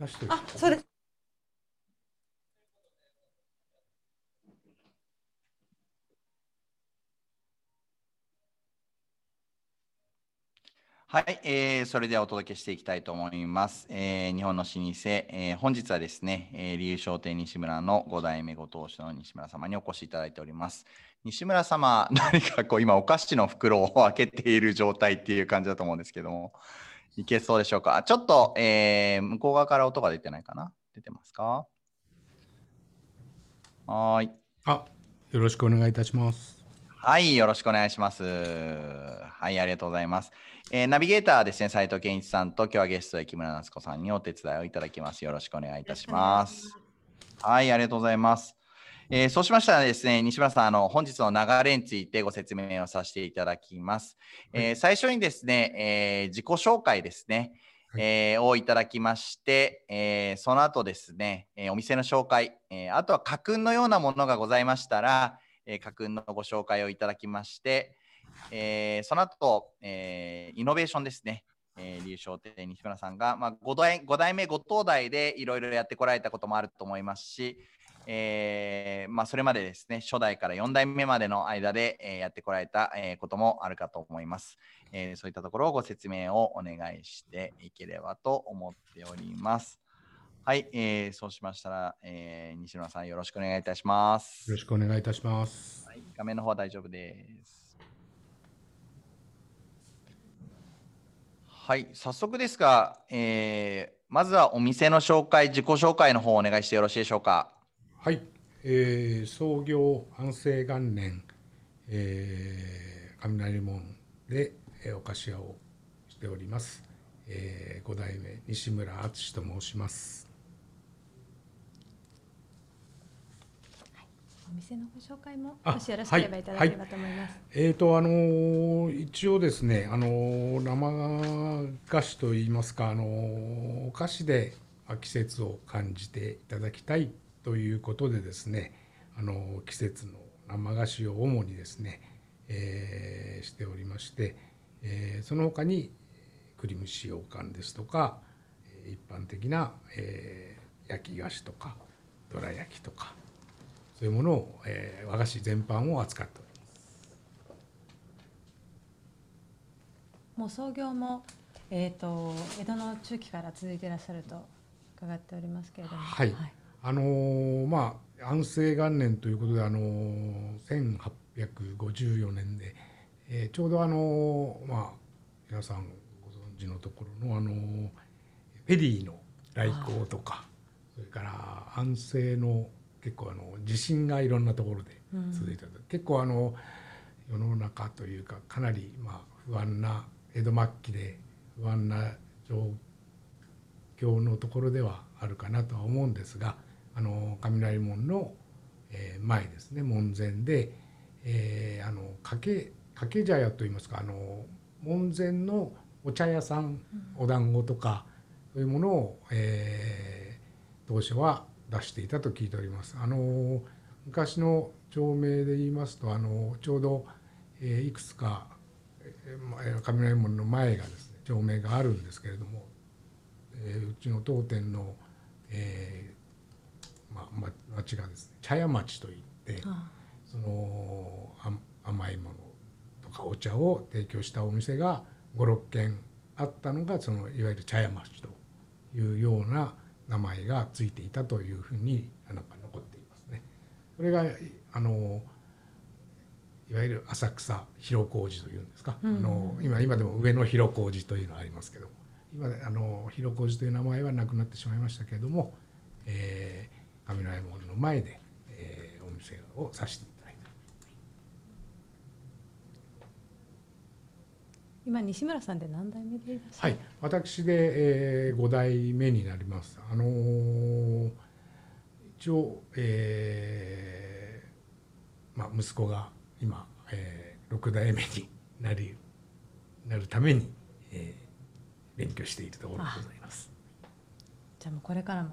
出してあ、そうです。はい、えー、それではお届けしていきたいと思います。えー、日本の老舗、えー、本日はですね、えー、理由商店西村の5代目ご当主の西村様にお越しいただいております。西村様、何かこう今お菓子の袋を開けている状態っていう感じだと思うんですけども、いけそうでしょうか？ちょっと、えー、向こう側から音が出てないかな？出てますか？はい。あ、よろしくお願いいたします。はい、よろしくお願いします。はい、ありがとうございます。えー、ナビゲーターですね、斉藤健一さんと今日はゲストで木村夏子さんにお手伝いをいただきます。よろしくお願いいたします。はい、ありがとうございます。えー、そうしましたらですね、西村さん、あの本日の流れについてご説明をさせていただきます。えー、最初にですね、えー、自己紹介ですね、えー、をいただきまして、えー、その後ですね、えー、お店の紹介、えー、あとは家訓のようなものがございましたら、えー、家訓のご紹介をいただきまして、えー、その後、えー、イノベーションですね。えー、流商店西村さんが、まあ、5, 代5代目5等代でいろいろやってこられたこともあると思いますし、えーまあ、それまでですね初代から4代目までの間で、えー、やってこられた、えー、こともあるかと思います、えー、そういったところをご説明をお願いしていければと思っております。はい、えー、そうしましたら、えー、西村さんよろしくお願いいたします。よろしくお願いいたします、はい、画面の方は大丈夫です。はい、早速ですが、えー、まずはお店の紹介、自己紹介の方をお願いしてよろしいでしょうか。はい、えー、創業安政元年、えー、雷門で、えー、お菓子屋をしております、えー、5代目西村敦と申します。お店のご紹介ももしよろしければいただければと思います。はい。はい、えっ、ー、とあのー、一応ですねあのー、生菓子といいますかあのお菓子で季節を感じていただきたいということでですねあの季節の生菓子を主にですね、えしておりまして、えその他に栗蒸し羊羹ですとか一般的な、え焼き菓子とかどら焼きとかそういうものを、えー、和菓子全般を扱っております。もう創業も、えーと、江戸の中期から続いていらっしゃると伺っておりますけれども。はい、はい、あのー、まあ安政元年ということで、あのー、1854年で、えー、ちょうどあのー、まあ皆さんご存知のところのあのー、ペリーの来航とかそれから安政の結構あの地震がいろんなところで続いてる、うん、結構あの世の中というかかなりまあ不安な江戸末期で不安な状況のところではあるかなとは思うんですがあの雷門の前ですね門前で、えー、あの掛け掛け茶屋といいますかあの門前のお茶屋さん、お団子とかそういうものを、えー、当初は出していたと聞いております。あの昔の町名で言いますとあのちょうど、えー、いくつか、えー、雷門の前がですね町名があるんですけれども、えー、うちの当店の、えーまま、町がですね。茶屋町といって、その甘いものとかお茶を提供したお店が56軒あったのがそのいわゆる茶屋町というような名前がついていたというふうになんか残っていますね。これがあのいわゆる浅草広小路というんですか、うん、あの今今でも上野広小路というのがありますけど今あの広小路という名前はなくなってしまいましたけれども、えー、雷門の前で、えー、お店をさして今西村さんで何代目でいらっしゃる？はい。私で、えー、5代目になります。あのー、一応、えーまあ、息子が今、えー、6代目になりなるために、えー、勉強しているところでございます。じゃあもうこれからも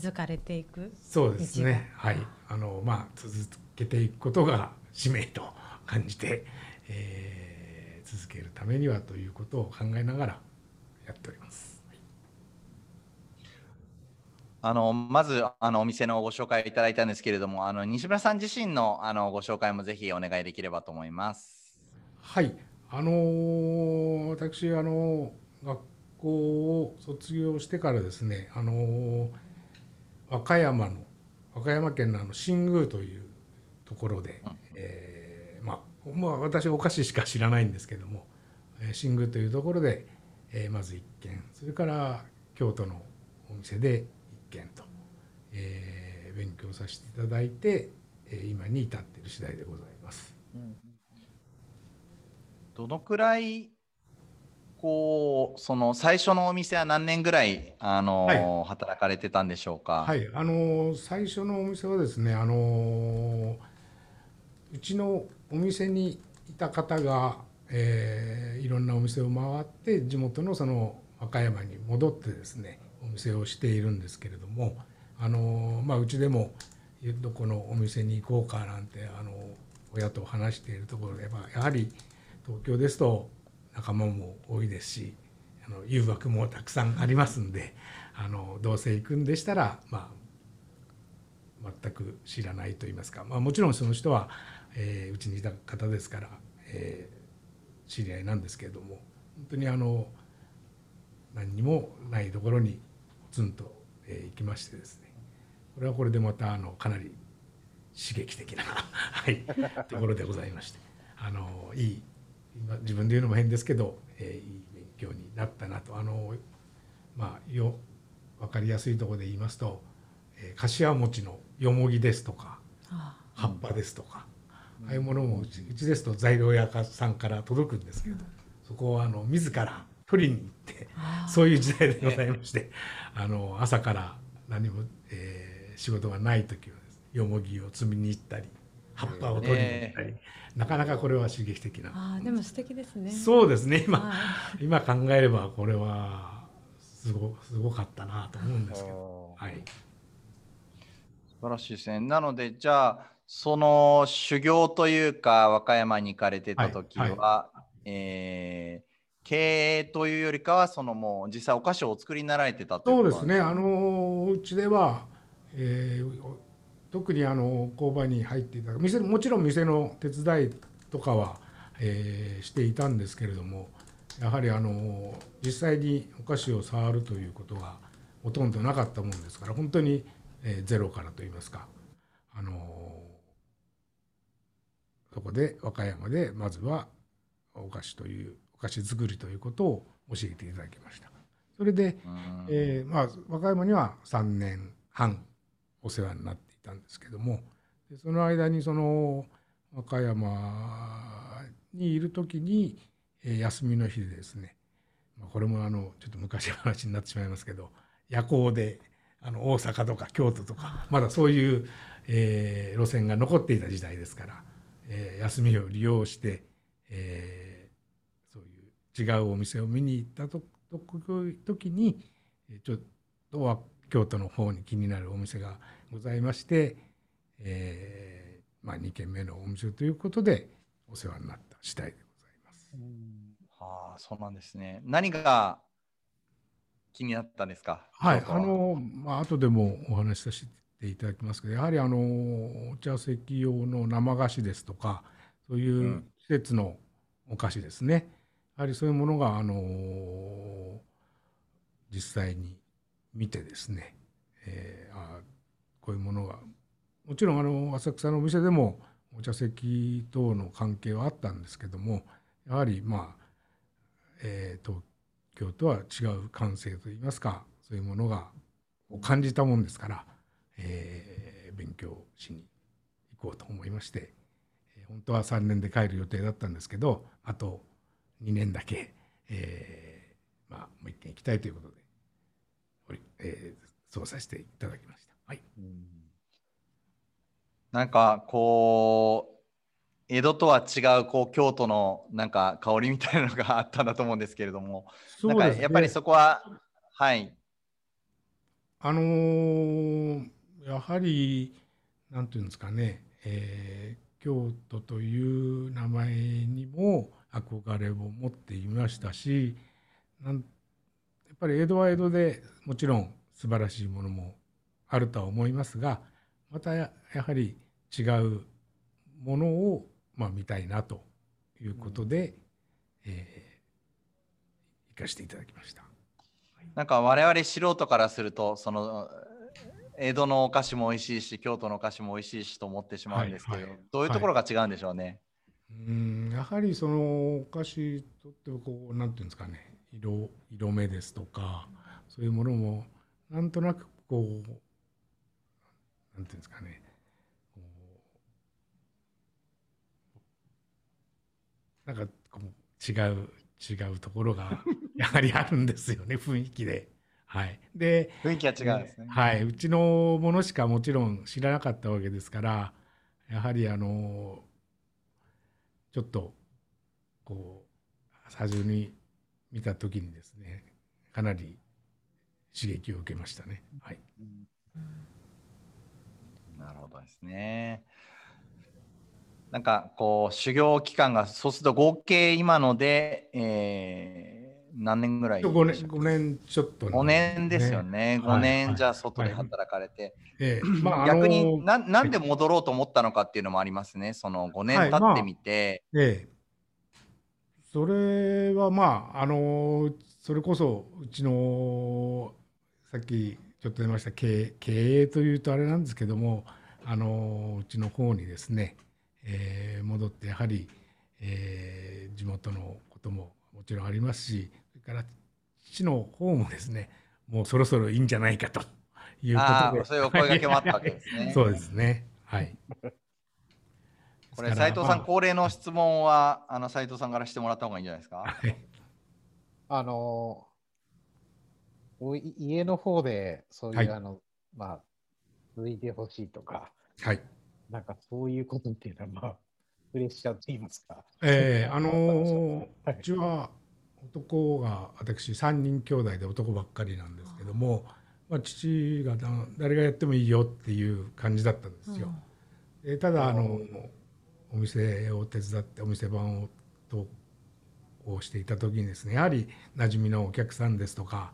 続かれていくそうですね。はい。あのまあ続けていくことが使命と感じて、えー続けるためにはということを考えながらやっております。あのまずあのお店のご紹介いただいたんですけれども、あの西村さん自身のあのご紹介もぜひお願いできればと思います。はい、あのー私あの学校を卒業してからですね、あのー和歌山の和歌山県のあの新宮というところで、えーまあ、まあ私お菓子しか知らないんですけども、えー新宮というところで、えーまず1軒それから京都のお店で1軒と、えー勉強させていただいて、えー今に至っている次第でございます。どのくらいこうその最初のお店は何年ぐらいあの、はい働かれてたんでしょうか？はい、あの最初のお店はですね、あのうちのお店にいた方が、えーいろんなお店を回って地元のその和歌山に戻ってですねお店をしているんですけれども、あのまあ、うちでもどこのお店に行こうかなんてあの親と話しているところで、まあ、やはり東京ですと仲間も多いですしあの誘惑もたくさんありますんであのどうせ行くんでしたら、まあ、全く知らないと言いますか、まあ、もちろんその人は、えーうちにいた方ですから、えー知り合いなんですけれども本当にあの何にもないところにポツンと、えー行きましてですね。これはこれでまたあのかなり刺激的な、はい、ところでございまして。あのいい今自分で言うのも変ですけど、えーいい勉強になったなと。あのまあよ分かりやすいところで言いますと、えー、柏餅のよもぎですとかあ葉っぱですとか、ああいうものもうちうちですと材料屋さんから届くんですけど、そこをあの自ら取りに行ってあ。そういう時代でございまして、あの朝から何も、えー仕事がない時はですねよもぎを摘みに行ったり葉っぱを取りに行ったり、なかなかこれは刺激的な。あーでも素敵ですね。そうですね。今、は今考えればこれはすごすごかったなと思うんですけど、はい、素晴らしいですね。なので、じゃあ、その修行というか、和歌山に行かれてた時は、はいえー経営というよりかは、そのもう実際お菓子をお作りになられてたというそうことなんですね。あのうちでは、えー特にあの工場に入っていた店もちろん店の手伝いとかは、えーしていたんですけれどもやはりあの実際にお菓子を触るということがほとんどなかったもんですから本当に、えーゼロからといいますかあのそこで和歌山でまずはお菓子というお菓子作りということを教えていただきました。それで、うんえーまあ、和歌山には3年半お世話になっていたんですけどもでその間にその和歌山にいる時に、えー休みの日でですね、まあ、これもあのちょっと昔話になってしまいますけど夜行であの大阪とか京都とかまだそういう、えー路線が残っていた時代ですから、えー休みを利用して、えーそういう違うお店を見に行ったと時にちょっと京都の方に気になるお店がございまして、えーまあ、2軒目のお店ということでお世話になった次第でございます。はあ、そうなんですね。何が気になったんですか？はい、あのまあ後でもお話しさせていただきますけどやはりあのお茶席用の生菓子ですとかそういううん。季節のお菓子ですね、やはりそういうものがあの実際に見てですね、えーあこういうものがもちろんあの浅草のお店でもお茶席等の関係はあったんですけどもやはりまあ、えー東京とは違う感性といいますかそういうものがを感じたもんですから、えー勉強しに行こうと思いまして、えー本当は3年で帰る予定だったんですけどあと2年だけ、えーまあ、もう一軒行きたいということで、えーそうさせていただきました。はい、なんかこう江戸とは違うこう京都のなんか香りみたいなのがあったんだと思うんですけれども、なんかやっぱりそこははい。あのーやはりなんていうんですかね、えー京都という名前にも憧れを持っていましたしなんやっぱり江戸は江戸でもちろん素晴らしいものもあるとは思いますがまたやはり違うものを、まあ、見たいなということで、えー、行かせていただきました。なんか我々素人からするとその江戸のお菓子も美味しいし京都のお菓子も美味しいしと思ってしまうんですけど、はいはいどういうところが違うんでしょうね？うんやはりそのお菓子とってもこうなんていうんですかね色色目ですとかそういうものもなんとなくこうなんていうんですかねなんかこう違う違うところが やはりあるんですよね雰囲気で。はい、で雰囲気が違うんですね。はい、うちのものしかもちろん知らなかったわけですからやはりあのちょっとこう最初に見た時にですねかなり刺激を受けましたね。はい、なるほどですね。なんかこう修行期間がそうすると合計今ので、えー何年ぐらいでしょ5う年 ,5 年ちょっと、5年ですよね。5はい年じゃあはい外で働かれて。逆あにのななんで戻ろうと思ったのかっていうのもありますね。その5年経ってみて。ええ、それはまああのそれこそうちのさっきちょっと出ました経営経営というとあれなんですけどもあのうちの方にですね、えー戻ってやはり、えー地元のことももちろんありますしそれから父の方もですねもうそろそろいいんじゃないかということで。ああそういうお声掛けもあったわけですね。そうですね。はいこれ斉藤さんこ恒例の質問はあの斉藤さんからしてもらった方がいいんじゃないですか？あの、家の方で、そういう、はい。あの、まあ、続いてほしいとか、はい。なんかそういうことっていうのは、まあ、プレッシャーと言いますか。ええあのー はい。うちは男が私3人兄弟で男ばっかりなんですけども、まあ、父がだ誰がやってもいいよっていう感じだったんですよ。でただあのお店を手伝ってお店番をとをしていた時にですねやはり馴染みのお客さんですとか、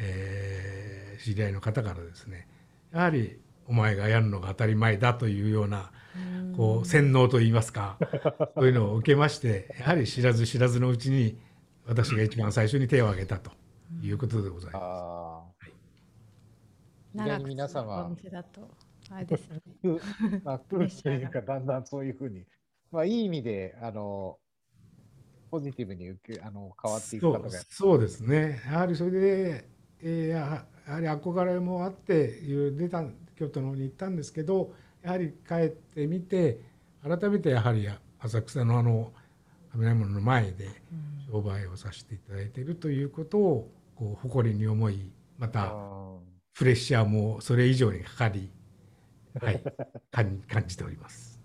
えー知り合いの方からですねやはりお前がやるのが当たり前だというようなこう洗脳といいますかそういうのを受けましてやはり知らず知らずのうちに私が一番最初に手を挙げたということでございます。ああ。意長く外に皆様お店だとあれですね。ふまあ、空気というか、だんだんそういうふうに、まあ、いい意味で、あの、ポジティブに受けあの変わっていく方が、そうですね。やはりそれで、えーややはり憧れもあっていう出た京都の方に行ったんですけどやはり帰ってみて改めてやはり浅草のあの雷門の前で商売をさせていただいているということをこう誇りに思いまたあプレッシャーもそれ以上にかかり、はい、感感じております。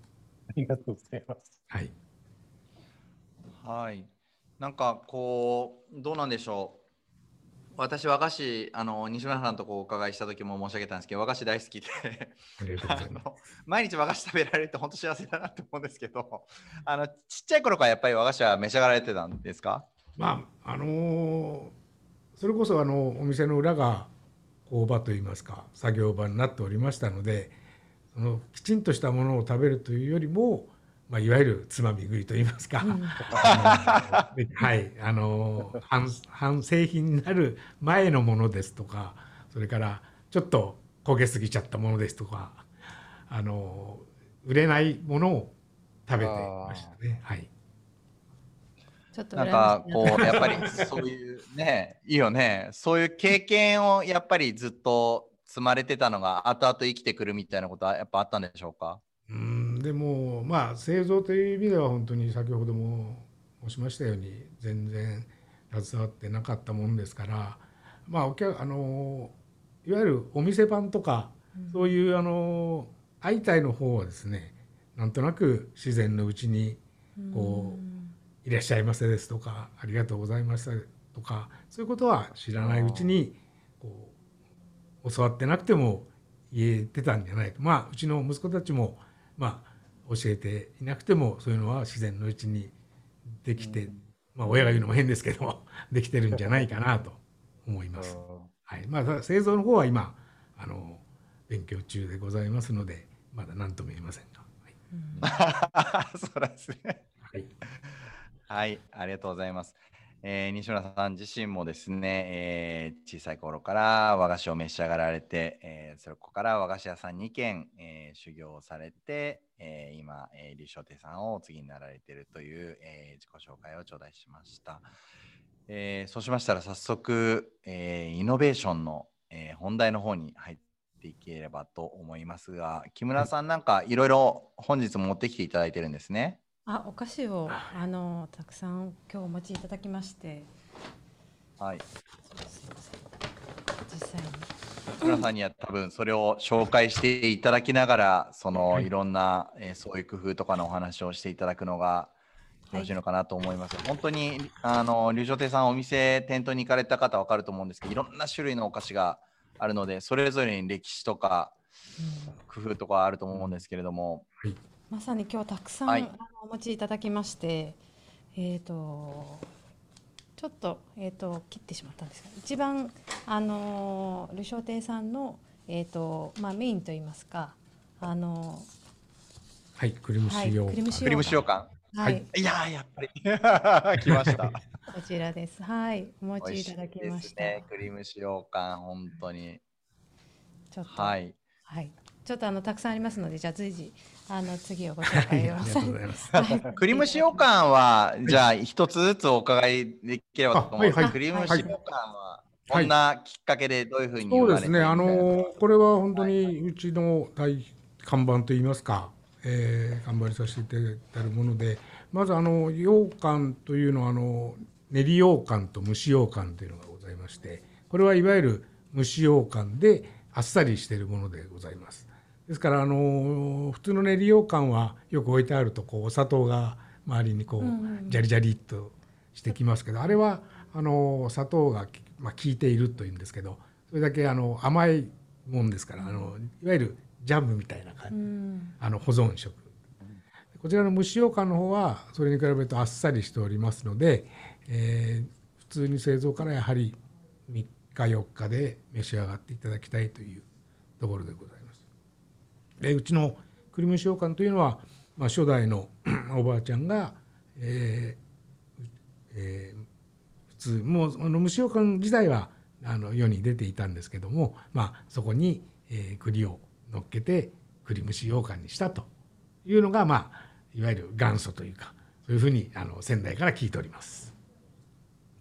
ありがとうございます。はいはい。なんかこうどうなんでしょう。私和菓子あの西村さんとこうお伺いした時も申し上げたんですけど和菓子大好きで毎日和菓子食べられるって本当幸せだなって思うんですけどあのちっちゃい頃からやっぱり和菓子は召し上がられてたんですか？まああのーそれこそあのお店の裏が工場といいますか作業場になっておりましたのでそのきちんとしたものを食べるというよりも、まあ、いわゆるつまみ食いといいますか、あのではいあの半半製品になる前のものですとかそれからちょっと焦げすぎちゃったものですとかあの売れないものを食べてましたね。はい。ちょっとな。ん羨かこうやっぱりそういうねいいよね。そういう経験をやっぱりずっと積まれてたのが後々生きてくるみたいなことはやっぱあったんでしょうか？うん。でもまあ製造という意味では本当に先ほども申しましたように全然携わってなかったもんですからまあお客あのいわゆるお店番とか、そういうあの相対の方はですねなんとなく自然のうちにこう「いらっしゃいませ」ですとか「ありがとうございました」とかそういうことは知らないうちに教わってなくても言えてたんじゃないか。まあうちの息子たちもまあ教えていなくてもそういうのは自然のうちにできて、まあ親が言うのも変ですけど できてるんじゃないかなと思います。はい、まあ製造の方は今あの勉強中でございますのでまだ何とも言えませんが、うん。そうですね。はい。はい、ありがとうございます。えー西村さん自身もですね、えー小さい頃から和菓子を召し上がられて、えーそこから和菓子屋さん2軒、えー修行されて、えー今、えー、劉翔亭さんをお次になられているという、えー自己紹介を頂戴しました。えーそうしましたら早速、えーイノベーションの、えー本題の方に入っていければと思いますが、木村さんなんかいろいろ本日持ってきていただいてるんですね。あ、お菓子をあのたくさん今日お持ちいただきまして、はい。すいません実際に。木村さんには多分それを紹介していただきながら、そのはいいろんな、えーそういう工夫とかのお話をしていただくのがよろしいのかなと思います。本当にあの龍翔亭さんお店店頭に行かれた方わかると思うんですけど、いろんな種類のお菓子があるので、それぞれに歴史とかうん工夫とかあると思うんですけれども、まさに今日たくさん、はいお持ちいただきまして、えっ、とちょっとえっ、と切ってしまったんですが、一番あのルショー亭さんのえっ、とまあメインといいますか、あのはい、栗蒸はいし用、栗蒸し栗蒸し羊羹。はい、はいいやーやっぱり 来ました。こちらです。はい、お持ちいただきました。ね。栗蒸し羊羹本当に。ちょっと、は、はいい。ちょっとあのたくさんありますので、じゃあ随時あの次をご紹はい、介をありがとうございます。はい。栗蒸し羊羹は、じゃあ一つずつお伺いできればと思うんですはいはい。栗蒸しはい羊羹はこんなきっかけでどういうふうに言そうですね、あのこれは本当にうちの大看板といいますか、えー看板にさせていただいてあるもので、まずあの羊羹というのはあの練り羊羹と蒸し羊羹というのがございまして、これはいわゆる蒸し羊羹であっさりしているものでございます。ですからあの普通の練り羊羹はよく置いてあるとこうお砂糖が周りにこうジャリジャリっとしてきますけど、あれはあの砂糖がきまあ効いているというんですけど、それだけあの甘いもんですから、あのいわゆるジャムみたいな感じ、うん、あの保存食。こちらの蒸し羊羹の方はそれに比べるとあっさりしておりますので、えー普通に製造からやはり3日4日で召し上がっていただきたいというところでございます。でうちの栗蒸し羊羹というのは、まあ、初代の おばあちゃんが、えーえー普通もうあの蒸し羊羹自体はあの世に出ていたんですけども、まあ、そこに、えー栗を乗っけて栗蒸し羊羹にしたというのが、まあ、いわゆる元祖というかそういうふうにあの先代から聞いております。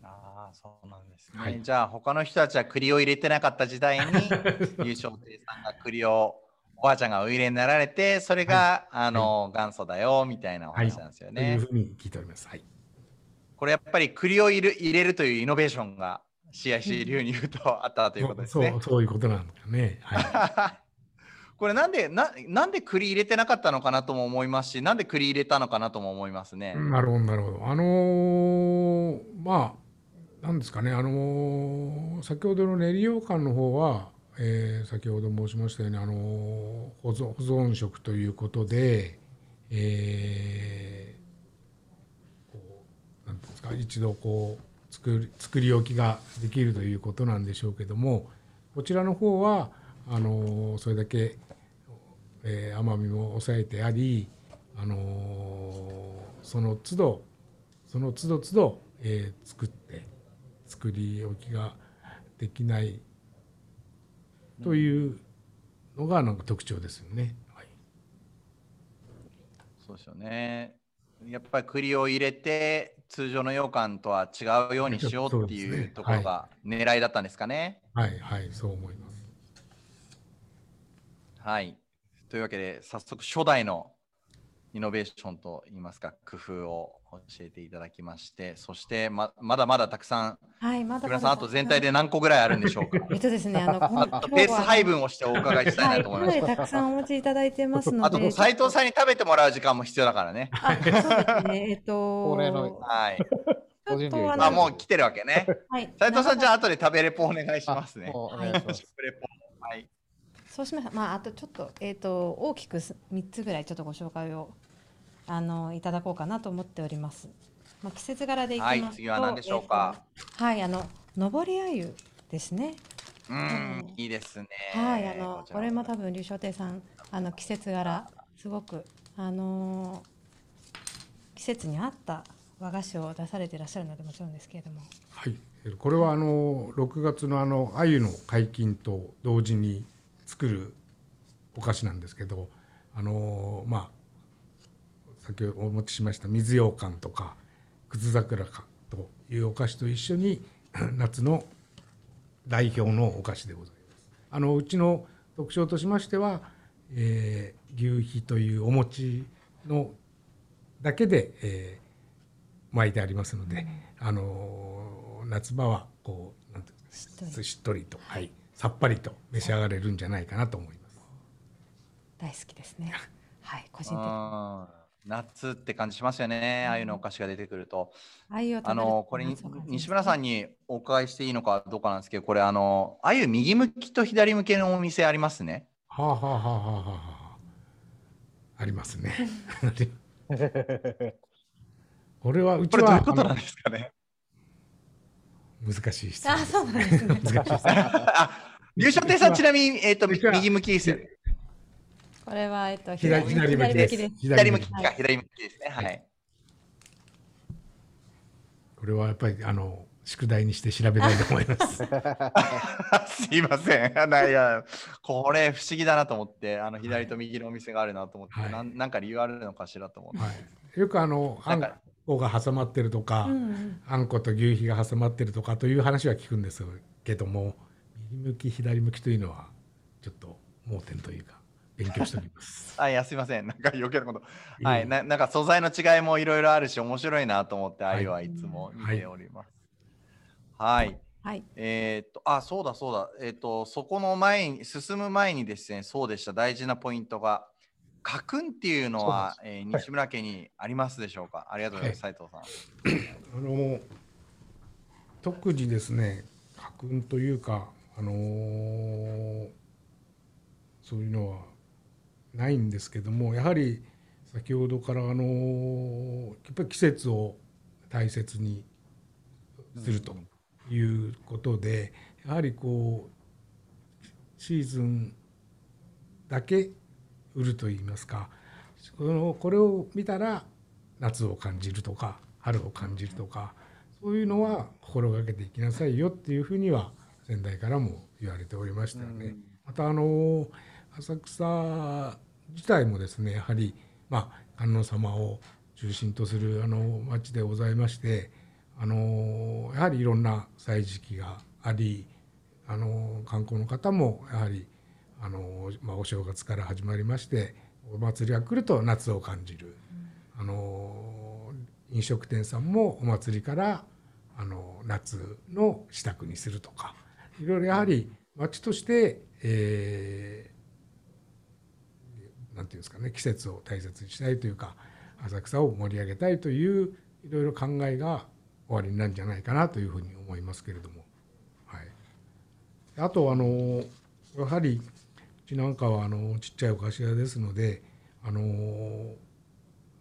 ああ、そうなんですね。はいじゃあ、他の人たちは栗を入れてなかった時代に、優勝亭さんが栗を、おばあちゃんがお入れになられて、それが、あの、元祖だよ、みたいなお話なんですよといね。うふうに聞いております。はい。これやっぱり栗を入れ入れるというイノベーションが CIC 流に言うとあったということですねそう。そういうことなんですかね。はい。これなんでななんで栗入れてなかったのかなとも思いますし、なんで栗入れたのかなとも思いますね。なるほどなるほど。あのーまあなんですかねあのー先ほどの練り羊羹の方は、えー先ほど申しましたようにあの保存保存食ということで、えーこうなんていうんですか一度こう作り作り置きができるということなんでしょうけどもこちらの方はあのそれだけ、えー甘みも抑えてありあのその都度その都度都度、えー作って作り置きができないというのがなんか特徴ですよね。はい、そうですよね。やっぱり栗を入れて通常の羊羹とは違うようにしようっていうねところが狙いだったんですかね。はい、はい、そう思います。はい。というわけで早速初代のイノベーションといいますか工夫を教えていただきましてそしてままだまだたくさんはい、まだまださんあと全体で何個ぐらいあるんでしょうか？えっとですね、あの、あとペース配分をしてお伺いしたはいい、なと思いましかなりたくさんお持ちいただいてますのた。で。あと斉藤さんに食べてもらう時間も必要だからね。あ、そうですね。えっと。はい。あもう来てるわけね。はい。斉藤さんじゃああ。後で食べレポお願いしますねあ。もうお願いします。食レポ。はい。そうしました。まあ、あとちょっと、えっと、大きくす三つぐらいちょっとご紹介を。あの、いただこうかなと思っております。まあ、季節柄でいきますと。はい次は何でしょうか？えっとはい、あの、上りあゆですね。うんうんいいですね。はい、あのこれも多分龍翔亭さんあの季節柄すごくあのー季節に合った和菓子を出されていらっしゃるのでもちろんですけれども、はい、えこれはあの6月のあの鮎の解禁と同時に作るお菓子なんですけどあのまあ先ほどお持ちしました水羊羹とか葛桜かというお菓子と一緒に 夏の代表のお菓子でございます。あのうちの特徴としましては、えー牛皮というお餅のだけで、えー巻いてありますので、あのー夏場はこうなんていうんですかしっとりしっとりと、はい、さっぱりと召し上がれるんじゃないかなと思います。大好きですね。はい、個人的に。うん夏って感じしますよね。ああいうのお菓子が出てくると。あのこれに西村さんにお伺いしていいのかどうかなんですけど、これあのあゆ右向きと左向きのお店ありますね。はあはあはあはあはあはあありますね。これはうちこれどうはいうことなんあですかね？の難しい質問あ、そうなんですね。難しい質問あ、優勝亭さんちなみにえっ、とうちは右向きですよね。これはえっと左左向きです。です。左向きか、はい左向きですね。はい。これはやっぱりあの宿題にして調べたいと思います。すいません。いや、これ不思議だなと思って、あの左と右のお店があるなと思って、はいなんなんか理由あるのかしらと思って。はい、よくあのあなんんこが挟まってるとか、うんうんあんこと牛皮が挟まってるとかという話は聞くんですけども右向き左向きというのはちょっと盲点というか勉強しております。あいやすいません。なんか余計なこと。はいな。なんか素材の違いもいろいろあるし、面白いなと思って、はいはいつも見ております。はい。はい。えーっと、あ、そうだそうだ。えーっと、そこの前に、進む前にですね、そうでした。大事なポイントが、家訓っていうのは、えー西村家にありますでしょうか、ありがとうございます、斉藤さん。あの特にですね家訓というかあのーそういうのはないんですけどもやはり先ほどからあのーやっぱり季節を大切にするということで、やはりこうシーズンだけ売るといいますかこのこれを見たら夏を感じるとか春を感じるとかそういうのは心がけていきなさいよっていうふうには先代からも言われておりましたよね。またあの浅草自体もですねやはりまあ観音様を中心とするあの町でございましてあのやはりいろんな歳時期がありあの観光の方もやはりあの、まあ、お正月から始まりましてお祭りが来ると夏を感じる、あの飲食店さんもお祭りからあの夏の支度にするとかいろいろやはり町として、えーなんていうんですかね季節を大切にしたいというか浅草を盛り上げたいといういろいろ考えが終わりなんじゃないかなというふうに思いますけれども。はい、あとあのやはりうちなんかはあのちっちゃいお菓子屋ですのであの、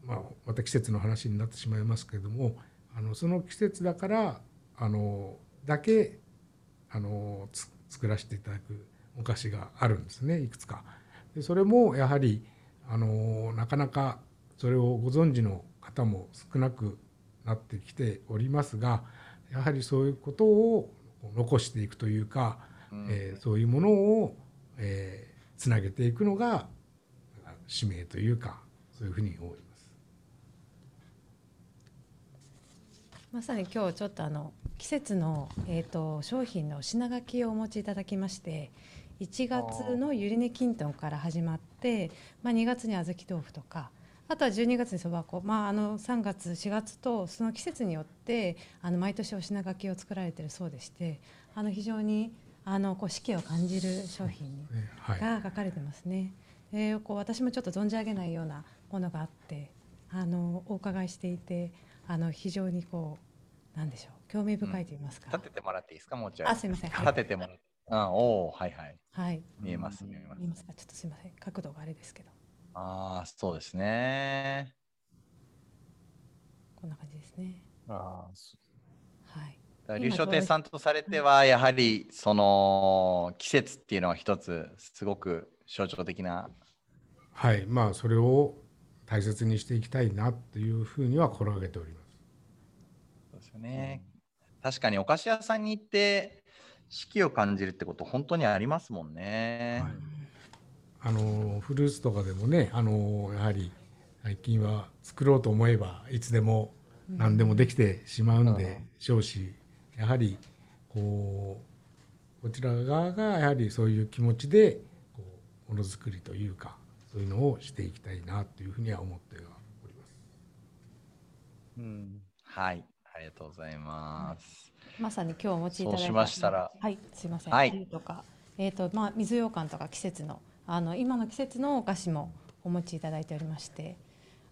まあ、また季節の話になってしまいますけれどもあのその季節だからあのだけあの作らせていただくお菓子があるんですねいくつか。でそれもやはりあのなかなかそれをご存知の方も少なくなってきておりますがやはりそういうことを残していくというか、うんえーそういうものを、えーつなげていくのが使命というかそういうふうに思います。まさに今日ちょっとあの季節のえっ、と商品の品書きをお持ちいただきまして、1月のゆり根きんとんから始まって、まあ2月に小豆豆腐とか。あとは12月にそば粉、まあ、あの3月4月とその季節によってあの毎年お品書きを作られているそうでしてあの非常にあのこう四季を感じる商品が書かれてますね。えーこう私もちょっと存じ上げないようなものがあってあのお伺いしていてあの非常にこうなんでしょう興味深いと言いますか、立ててもらっていいですか、もうちょい。あすいませんはい立ててもらって。うん、おお、はいはい。はい見えます、見えます見え。ますかちょっとすいません角度があれですけどああ、そうですね。こんな感じですねあーそはいだから流昇亭さんとされては、やはりその季節っていうのは一つ、すごく象徴的な。はい、まあそれを大切にしていきたいなというふうには心がけております。そうですよね。確かにお菓子屋さんに行って四季を感じるってこと本当にありますもんね。はいあのフルーツとかでもねあのやはり最近は作ろうと思えばいつでも何でもできてしまうんでしょうしやはりこうこちら側がやはりそういう気持ちでこうものづくりというかそういうのをしていきたいなというふうには思っております。うん、はい、ありがとうございます。まさに今日お持ちいただいた。そうしましたら。はいすいません、はい。とかえっ、とまあ水羊羹とか季節のあの今の季節のお菓子もお持ちいただいておりまして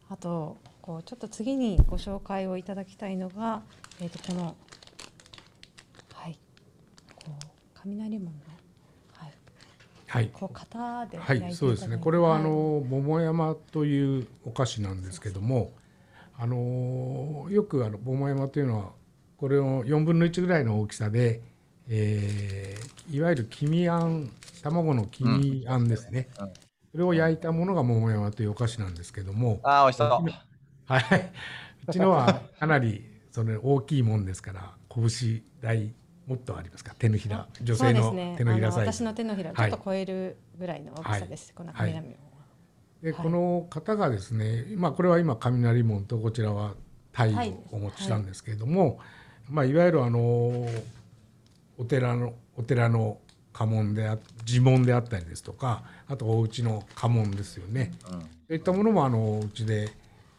あとこうちょっと次にご紹介をいただきたいのがえっ、とこのはいこう雷門のはい。はい。こう型ではい、焼いていただいて。そうですね。これはあい。の桃山というお菓子なんですけども、あのよくあの桃山というのはこれを4分の1ぐらいの大きさで、えーいわゆる黄身あん卵の黄身あんですね。うん。それを焼いたものが桃山というお菓子なんですけども、ああ、美味しそう。はい、うちのはかなりその大きいもんですから拳大もっとありますか？手のひら女性の手のひらあサイズ。私の手のひらをちょっと超えるぐらいの大きさです、このはい。雷門は。で、はい。この方がですね、まあ、これは今雷門とこちらは鯛鯛をお持ちしたんですけれども、いまあ、いわゆるあのお寺のお寺の家紋であ寺門であったりですとかあとお家の家紋ですよね、うん。そういったものもあのうちで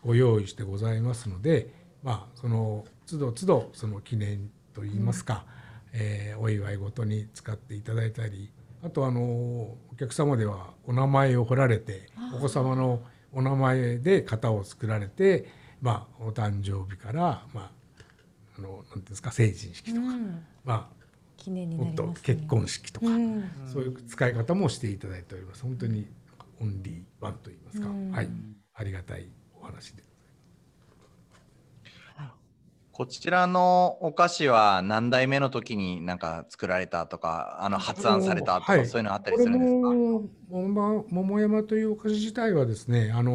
ご用意してございますので、まあ、その都度都度その記念といいますか、えーお祝いごとに使っていただいたりあとあのお客様ではお名前を彫られてお子様のお名前で型を作られて、まあ、お誕生日から、まあ、あのなんていうんですか成人式とか、うん。ま記念あ、もっとになります、ね。結婚式とか、うん。そういう使い方もしていただいております。本当にオンリーワンと言いますか、うん。はい、ありがたいお話で。こちらのお菓子は何代目の時になんか作られたとか、あの発案されたとか、はい。そういうのあったりするんですか？も桃桃山というお菓子自体はですね、あの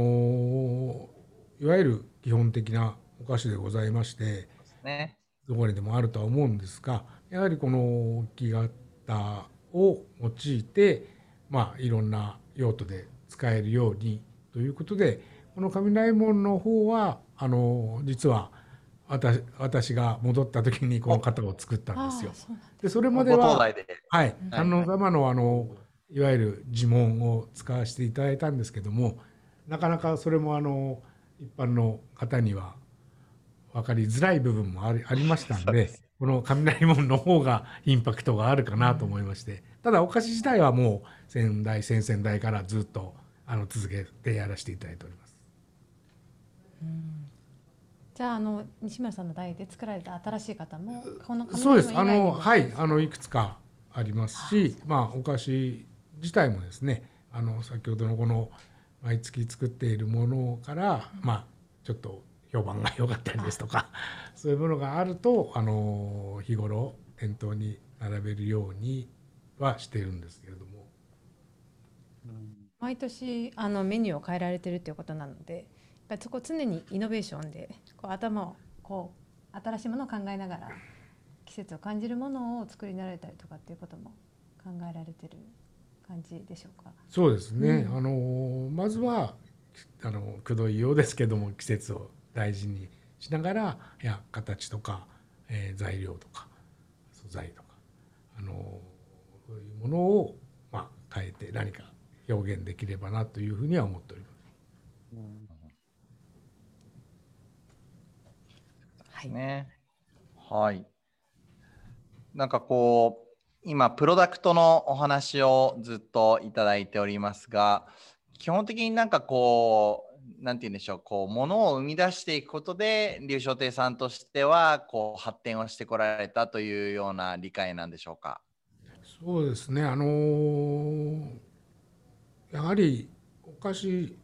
ーいわゆる基本的なお菓子でございまして、ね。どこにでもあるとは思うんですが、やはりこの木型を用いて、まあ、いろんな用途で使えるようにということで、この雷門の方は、あの実は私私が戻った時にこの型を作ったんですよ。でそれまごで。は。はい、うん。観音様のあのいわゆる呪文を使わせていただいたんですけどもなかなかそれもあの一般の方には分かりづらい部分もあり ありましたんでこの雷門の方がインパクトがあるかなと思いましてただお菓子自体はもう先代先々代からずっとあの続けてやらせていただいております。じゃああの西村さんの代で作られた新しい方もこのそうです。あの、はい、あの、いくつかありますし、まあ、お菓子自体もですね、あの、先ほどのこの、毎月作っているものから、まあ、ちょっと評判が良かったりですとか、そういうものがあると、あの、日頃、店頭に並べるようにはしているんですけれども。毎年あのメニューを変えられてるっていうことなのでやっぱりそこ常にイノベーションでこう頭をこう新しいものを考えながら季節を感じるものを作りになられたりとかっていうことも考えられてる感じでしょうか？そうですね。うんあの、まずは、あの、くどいようですけども、季節を大事にしながら、いや、形とか、えー材料とか、素材とか、あの、そういうものを、まあ、変えて何か表現できればなというふうには思っております。はい。ね。はい。なんかこう、今、プロダクトのお話をずっといただいておりますが、基本的になんかこう、なんて言うんでしょう、こう、ものを生み出していくことで、流昇亭さんとしては、こう、発展をしてこられたというような理解なんでしょうか？そうですね。あのーやはりお菓子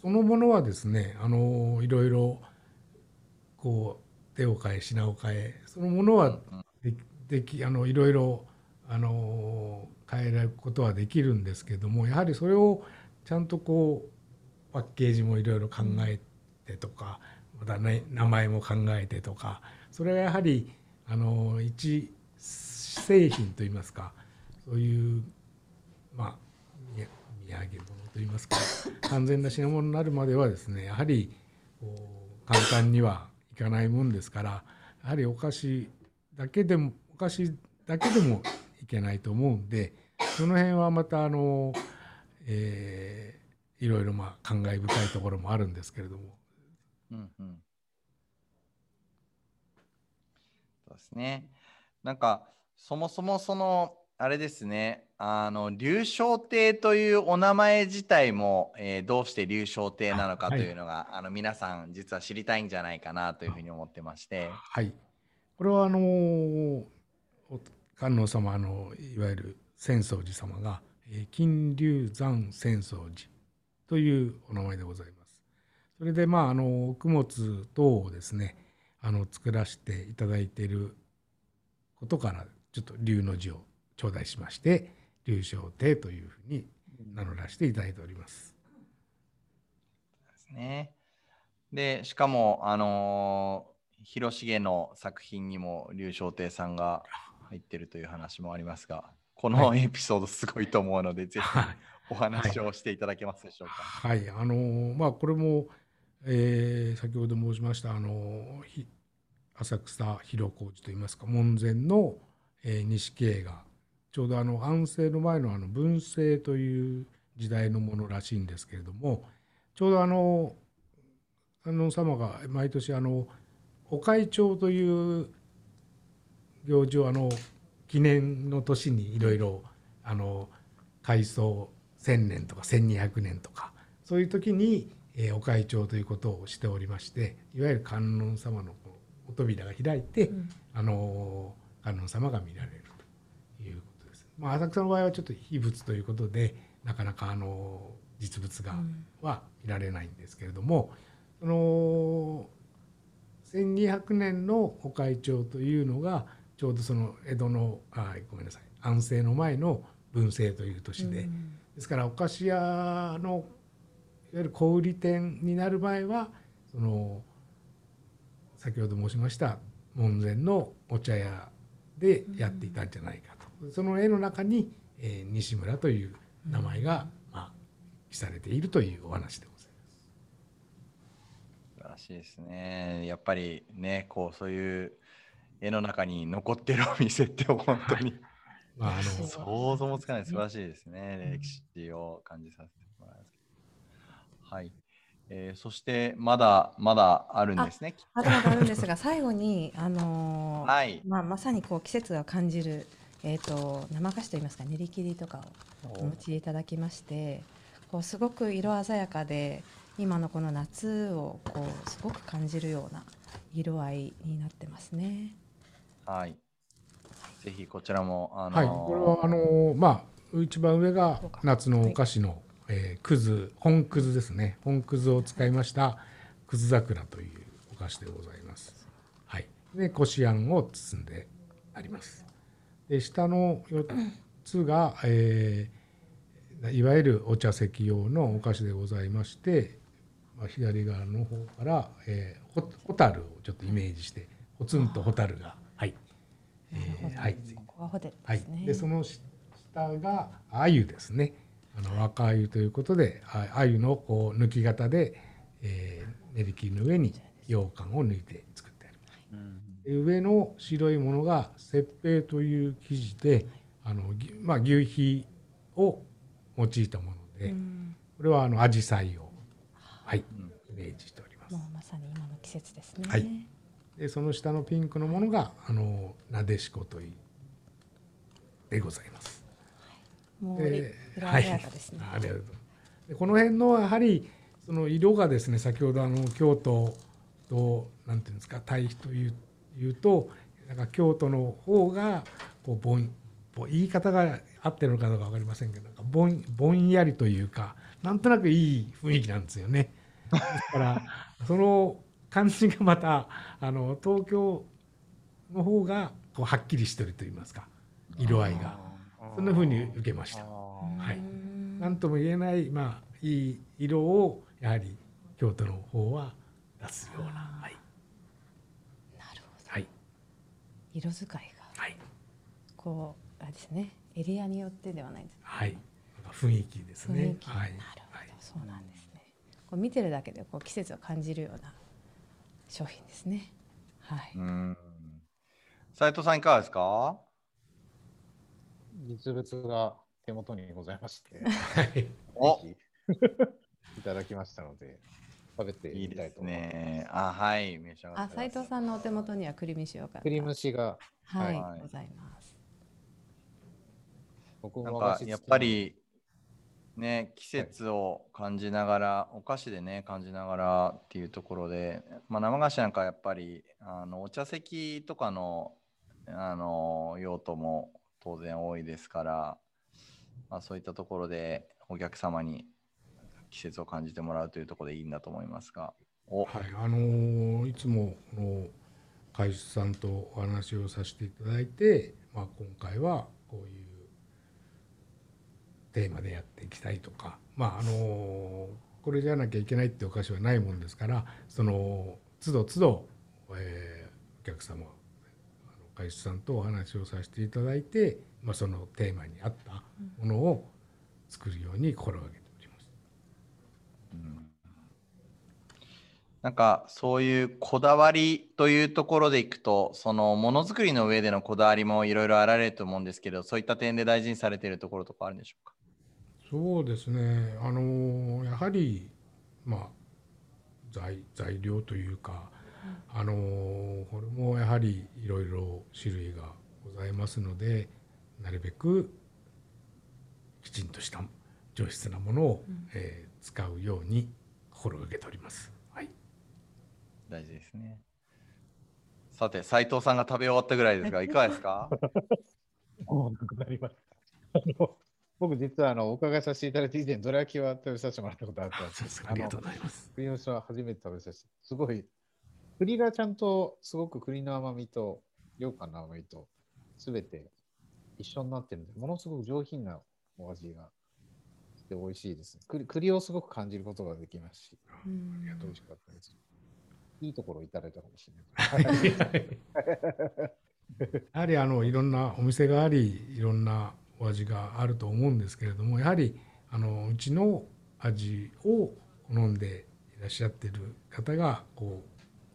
そのものはですね、あのーいろいろこう手を変え品を変えそのものはでできあのいろいろあの変えられることはできるんですけどもやはりそれをちゃんとこうパッケージもいろいろ考えてとかまた、ね、名前も考えてとかそれがやはりあの一製品といいますかそういうまあ土産物といいますか完全な品物になるまではですねやはり簡単にはいかないもんですからやはりお菓子だけでもお菓子だけでもいけないと思うんでその辺はまたあの、えー、いろいろまあ感慨深いところもあるんですけれども。うんうん。そうですね。なんかそもそもそのあれですね。あの流昇亭というお名前自体も、えー、どうして流昇亭なのかというのが、はい、あの皆さん実は知りたいんじゃないかなというふうに思ってまして。はい。これはあの観音様のいわゆる浅草寺様が、えー、金龍山浅草寺というお名前でございますそれでまああの供物等をですねあの作らせていただいていることからちょっと龍の字を頂戴しまして龍昇亭というふうに名乗らせていただいております。ですね。でしかもあのー、広重の作品にも龍昇亭さんが入ってるという話もありますがこのエピソードすごいと思うので、はい、ぜひお話をしていただけますでしょうか。はい、はい、あのー、まあこれも、えー、先ほど申しましたあのー、浅草広小路といいますか門前の、えー、錦絵がちょうどあの安政の前のあの文政という時代のものらしいんですけれどもちょうどあの観音様が毎年あの御開帳という行事をあの記念の年にいろいろあの改装1,000年とか1,200年とかそういう時に、えー、御開帳ということをしておりましていわゆる観音様のお扉が開いて、うん、あの観音様が見られるというまあ、浅草の場合はちょっと秘仏ということでなかなかあの実物がは見られないんですけれども、その1200年の御開帳というのがちょうどその江戸のあごめんなさい安政の前の文政という年で、ですからお菓子屋のいわゆる小売店になる場合はその先ほど申しました門前のお茶屋でやっていたんじゃないかとその絵の中に、えー、西村という名前が、まあ、記されているというお話でございます。らしいですね。やっぱりね、こうそういう絵の中に残ってるお店って本当に、はい、まあ、あの想像もつかない素晴らしいですね。歴史を感じさせてもらいます。はい。えー、そしてまだまだあるんですね。まだまだあるんですが、最後に、あのー、はいまあ、まさにこう季節が感じるえーと、生菓子といいますか練り切りとかをお持ちいただきましてこうすごく色鮮やかで今のこの夏をこうすごく感じるような色合いになってますね。はい。ぜひこちらも、あのー、はい、これはあのー、まあ一番上が夏のお菓子の、はい、えー、くず本くずですね本くずを使いましたくず桜というお菓子でございます。はい。でこしあんを包んであります。で下の4つが、えー、いわゆるお茶席用のお菓子でございまして、まあ、左側の方から、えー、ホタルをちょっとイメージしてポツンとホタルがはい、えー、はいはい、でその下が鮎ですねあの若鮎ということで鮎のこう抜き型で、えー、練り切りの上に羊羹を抜いて作ってある。うん上の白いものが雪平という生地であの、まあ、牛皮を用いたもので、これはあの紫陽花を、はい、イメージしております。もうまさに今の季節ですね。はい。でその下のピンクのものがあのなでしこといでございます。もう色鮮やかですね。はい、ありがとうでこの辺のやはりその色がですね先ほどあの京都となんていうんですか対比といういうとなんか京都の方がこうぼん言い方が合ってるのかどうか分かりませんけどなんかぼんぼんやりというかなんとなくいい雰囲気なんですよね。ですからその感じがまたあの東京の方がこうはっきりしてると言いますか。色合いが。そんな風に受けました。あはい。うん何とも言えないまあいい色をやはり京都の方は出すような。はい。なるほど。はい。色使いが。はい。こうあれですね。エリアによってではないんですはい。雰囲気ですね。雰囲気、はい。なるほど、はい。そうなんですね。こう見てるだけでこう季節を感じるような商品ですね。はい、うん。斉藤さんいかがですか？実物が手元にございまして、はいお。ぜひ。いただきましたので、食べていいですみたいと思います。ね。あ、はい。召し上があって斉藤さんのお手元には栗蒸しようかった。クリームシがはい、はい。ございます。僕なんもやっぱりね季節を感じながら、お菓子でね感じながらっていうところで、まあ、生菓子なんかやっぱりあのお茶席とかのあの用途も当然多いですから、まあ、そういったところでお客様に季節を感じてもらうというところでいいんだと思いますが。お。はい、あのーいつもこの会社さんとお話をさせていただいて、まあ、今回はこういうテーマでやっていきたいとか、まああのこれじゃなきゃいけないってお菓子はないもんですからその都度都度、えーお客様あの会社さんとお話をさせていただいて、まあ、そのテーマに合ったものを作るように心がけております。なんかそういうこだわりというところでいくとそのものづくりの上でのこだわりもいろいろあられると思うんですけどそういった点で大事にされているところとかあるんでしょうか？そうですね、あのやはり、まあ、材材料というか、あのこれもやはりいろいろ種類がございますのでなるべくきちんとした上質なものを、えー使うように心がけております。はい、大事ですね。さて斉藤さんが食べ終わったぐらいですがいかがですか？もうなくなりました。僕、実はあのお伺いさせていただいて、以前、どら焼きは食べさせてもらったことあったんですありがとうございます。栗のしは初めて食べさせて、すごい、栗がちゃんと、すごく栗の甘みと、羊羹の甘みと、すべて一緒になってるんで、ものすごく上品なお味がして美味しいです。栗栗をすごく感じることができますし、うんありがとう美味しかったです。いいところをいただいたかもしれない。やはりあのいろんなお店がありいろんなお味があると思うんですけれどもやはりあのうちの味を好んでいらっしゃってる方がこ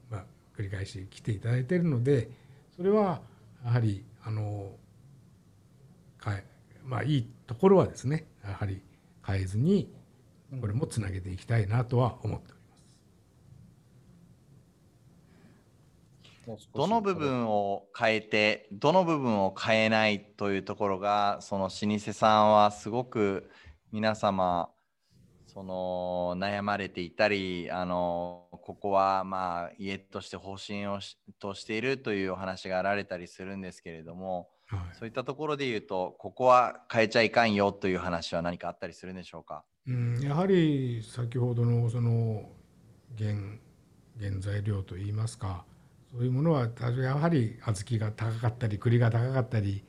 う、まあ、繰り返し来ていただいているのでそれはやはりあのかえまあいいところはですねやはり変えずにこれもつなげていきたいなとは思っております。もう少しどの部分を変えてどの部分を変えないというところがその老舗さんはすごく皆様その悩まれていたりあのここはまあ家として方針をしとしているというお話があられたりするんですけれどもはい。そういったところで言うとここは変えちゃいかんよという話は何かあったりするんでしょうか？うん、やはり先ほどのその原原材料といいますかそういうものはやはり小豆が高かったり栗が高かったり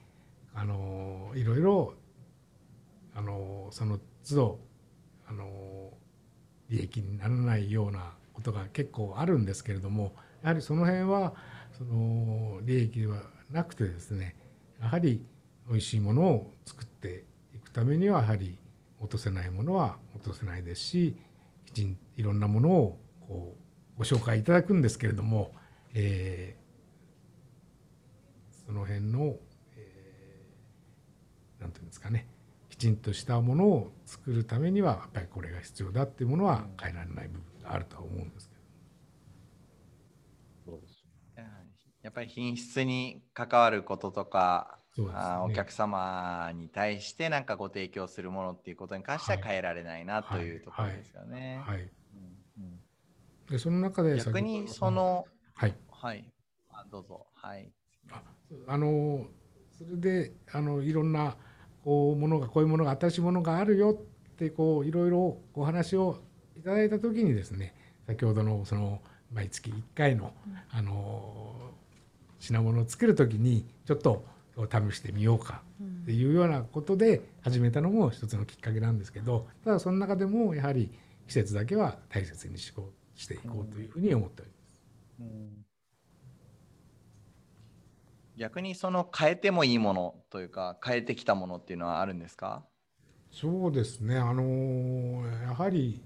あのいろいろあのその都度あの利益にならないようなことが結構あるんですけれどもやはりその辺はその利益ではなくてですねやはり美味しいものを作っていくためにはやはり落とせないものは落とせないですしきちんいろんなものをこうご紹介いただくんですけれども、えーその辺の、えーなんていうんですかね。きちんとしたものを作るためにはやっぱりこれが必要だっていうものは変えられない部分があるとは思うんですけど。そうですやっぱり品質に関わることとかね。あーお客様に対してなんかご提供するものっていうことに関してははい。変えられないなとはいいうところですよね。はい、でその中で逆にその、はいはい、あどうぞ、はい。ああのそれであのいろんなこうものがこういうものが新しいものがあるよってこういろいろお話をいただいた時にですね先ほどのその毎月1回のあの品物を作る時にちょっと試してみようかっていうようなことで始めたのも一つのきっかけなんですけどただその中でもやはり季節だけは大切にしこうしていこうというふうに思っております。うん逆にその変えてもいいものというか変えてきたものっていうのはあるんですか？そうですね、あのやはり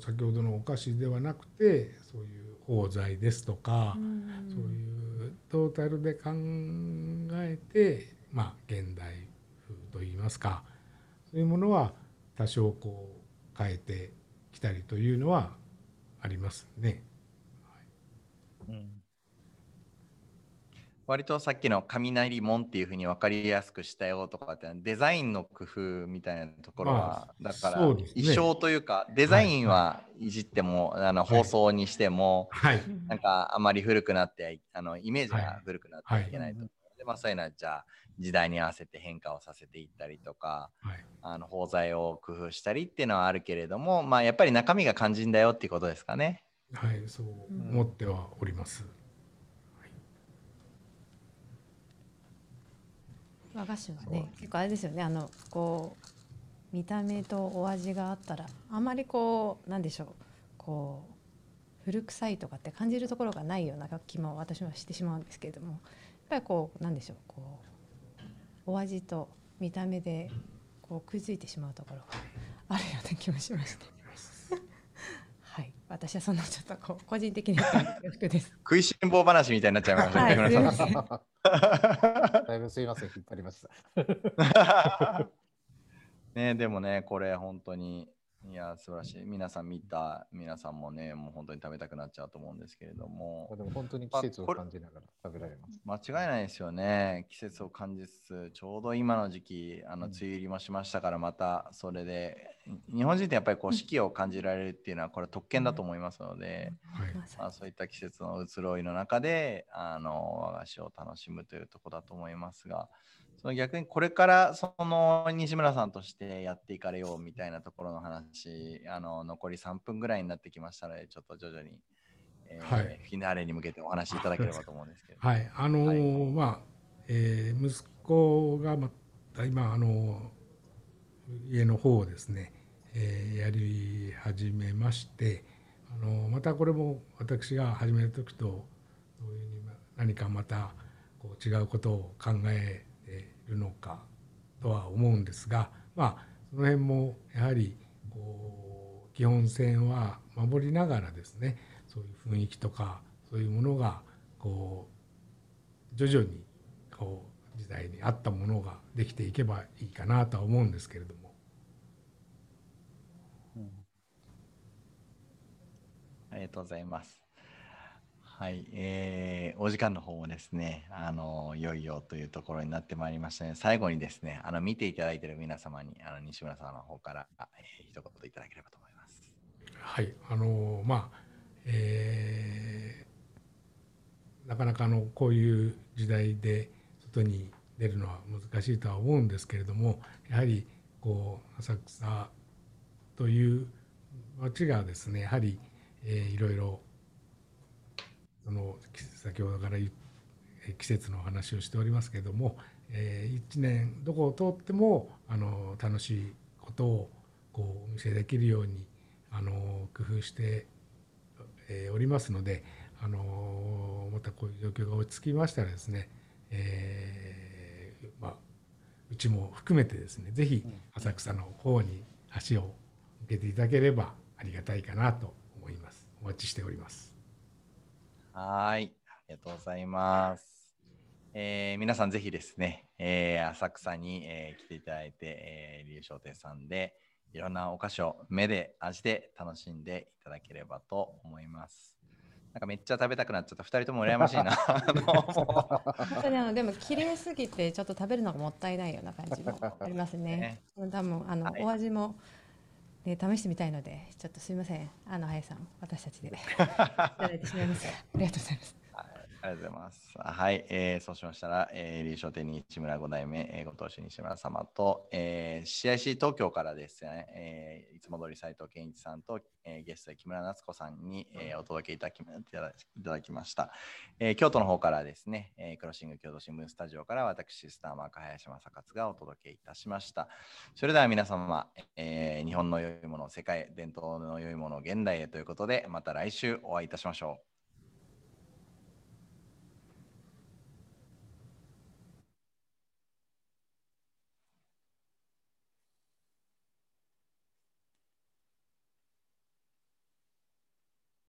先ほどのお菓子ではなくてそういう包材ですとか、そういうトータルで考えて、まあ、現代風といいますかそういうものは多少こう変えてきたりというのはありますね。うん割とさっきの雷門っていうふうに分かりやすくしたよとかってデザインの工夫みたいなところは、まあだから衣装というかデザインはい。じっても、あの放送にしても、はい、なんかあまり古くなってはいあのイメージが古くなってはいけないと。思うので、まあ、そういうのはじゃあ時代に合わせて変化をさせていったりとかはい。あの包材を工夫したりっていうのはあるけれども、まあ、やっぱり中身が肝心だよっていうことですかね。はい、そう思ってはおります。和菓子はね結構あれですよねあのこう見た目とお味があったらあまりこうなんでしょうこう古臭いとかって感じるところがないような気も私はしてしまうんですけれどもやっぱりこうなんでしょうこうお味と見た目でこう食いついてしまうところがあるような気もしまして。はい、私はそんなちょっとこう個人的に服です。食いしん坊話みたいになっちゃいましたね。はい木村さんすいませんだいぶすいません、引っ張りました。ねでもねこれ本当にいや素晴らしい。皆さん見た皆さんもねもう本当に食べたくなっちゃうと思うんですけれども。でも本当に季節を感じながら食べられます。間違いないですよね。季節を感じつつちょうど今の時期あのうん。梅雨入りもしましたからまたそれで。日本人ってやっぱりこう四季を感じられるっていうのはこれ特権だと思いますので、はい。まあ、そういった季節の移ろいの中であの和菓子を楽しむというところだと思いますがその逆にこれからその西村さんとしてやっていかれようみたいなところの話あの残り3分ぐらいになってきましたのでちょっと徐々に、えーはい。フィナーレに向けてお話しいただければと思うんですけど。はい、あのーはい。まあ、えー息子がまた今あのー家の方をですね、えーやり始めまして、あのーまたこれも私が始める時と何かまたこう違うことを考えるのかとは思うんですが、まあその辺もやはりこう基本線は守りながらですね、そういう雰囲気とかそういうものがこう徐々にこう時代に合ったものができていけばいいかなとは思うんですけれどもありがとうございます。はい、えーお時間の方もですね、あのいよいよというところになってまいりましたね。最後にですね、あの見ていただいている皆様に、あの西村さんの方から、あえー一言いただければと思います。はいあのまあえーなかなかのこういう時代で外に出るのは難しいとは思うんですけれどもやはりこう浅草という街がですねやはり、えーいろいろその先ほどから季節の話をしておりますけれども、えー一年どこを通ってもあの楽しいことをこうお見せできるようにあの工夫して、えーおりますのであのまたこういう状況が落ち着きましたらですね、えーまあ、うちも含めてですねぜひ浅草の方に足を向けていただければありがたいかなと思います。お待ちしております。はーい、ありがとうございます。えー皆さんぜひですね、えー浅草に、えー来ていただいて、えー、龍商店さんでいろんなお菓子を目で味で楽しんでいただければと思います。なんかめっちゃ食べたくなっちゃった。二人とも羨ましいな。あのも本当にあのでも綺麗すぎてちょっと食べるのがもったいないような感じもありますね。多分あの、はいお味も、ね、試してみたいのでちょっとすみません。あの林さん私たちで。いただいてしまいます。がありがとうございます。ありがとうございます。はい、えーそうしましたら、えー、臨床店に市村五代目、えーご当主西村様と、えー CIC 東京からですね、えーいつも通り斉藤健一さんと、えーゲストで木村夏子さんに、えーお届けいただきいただきました。えー京都の方からですね、えークロッシング京都新聞スタジオから私、スターマーク林正勝がお届けいたしました。それでは皆様、えー日本の良いもの、世界伝統の良いもの、現代へということで、また来週お会いいたしましょう。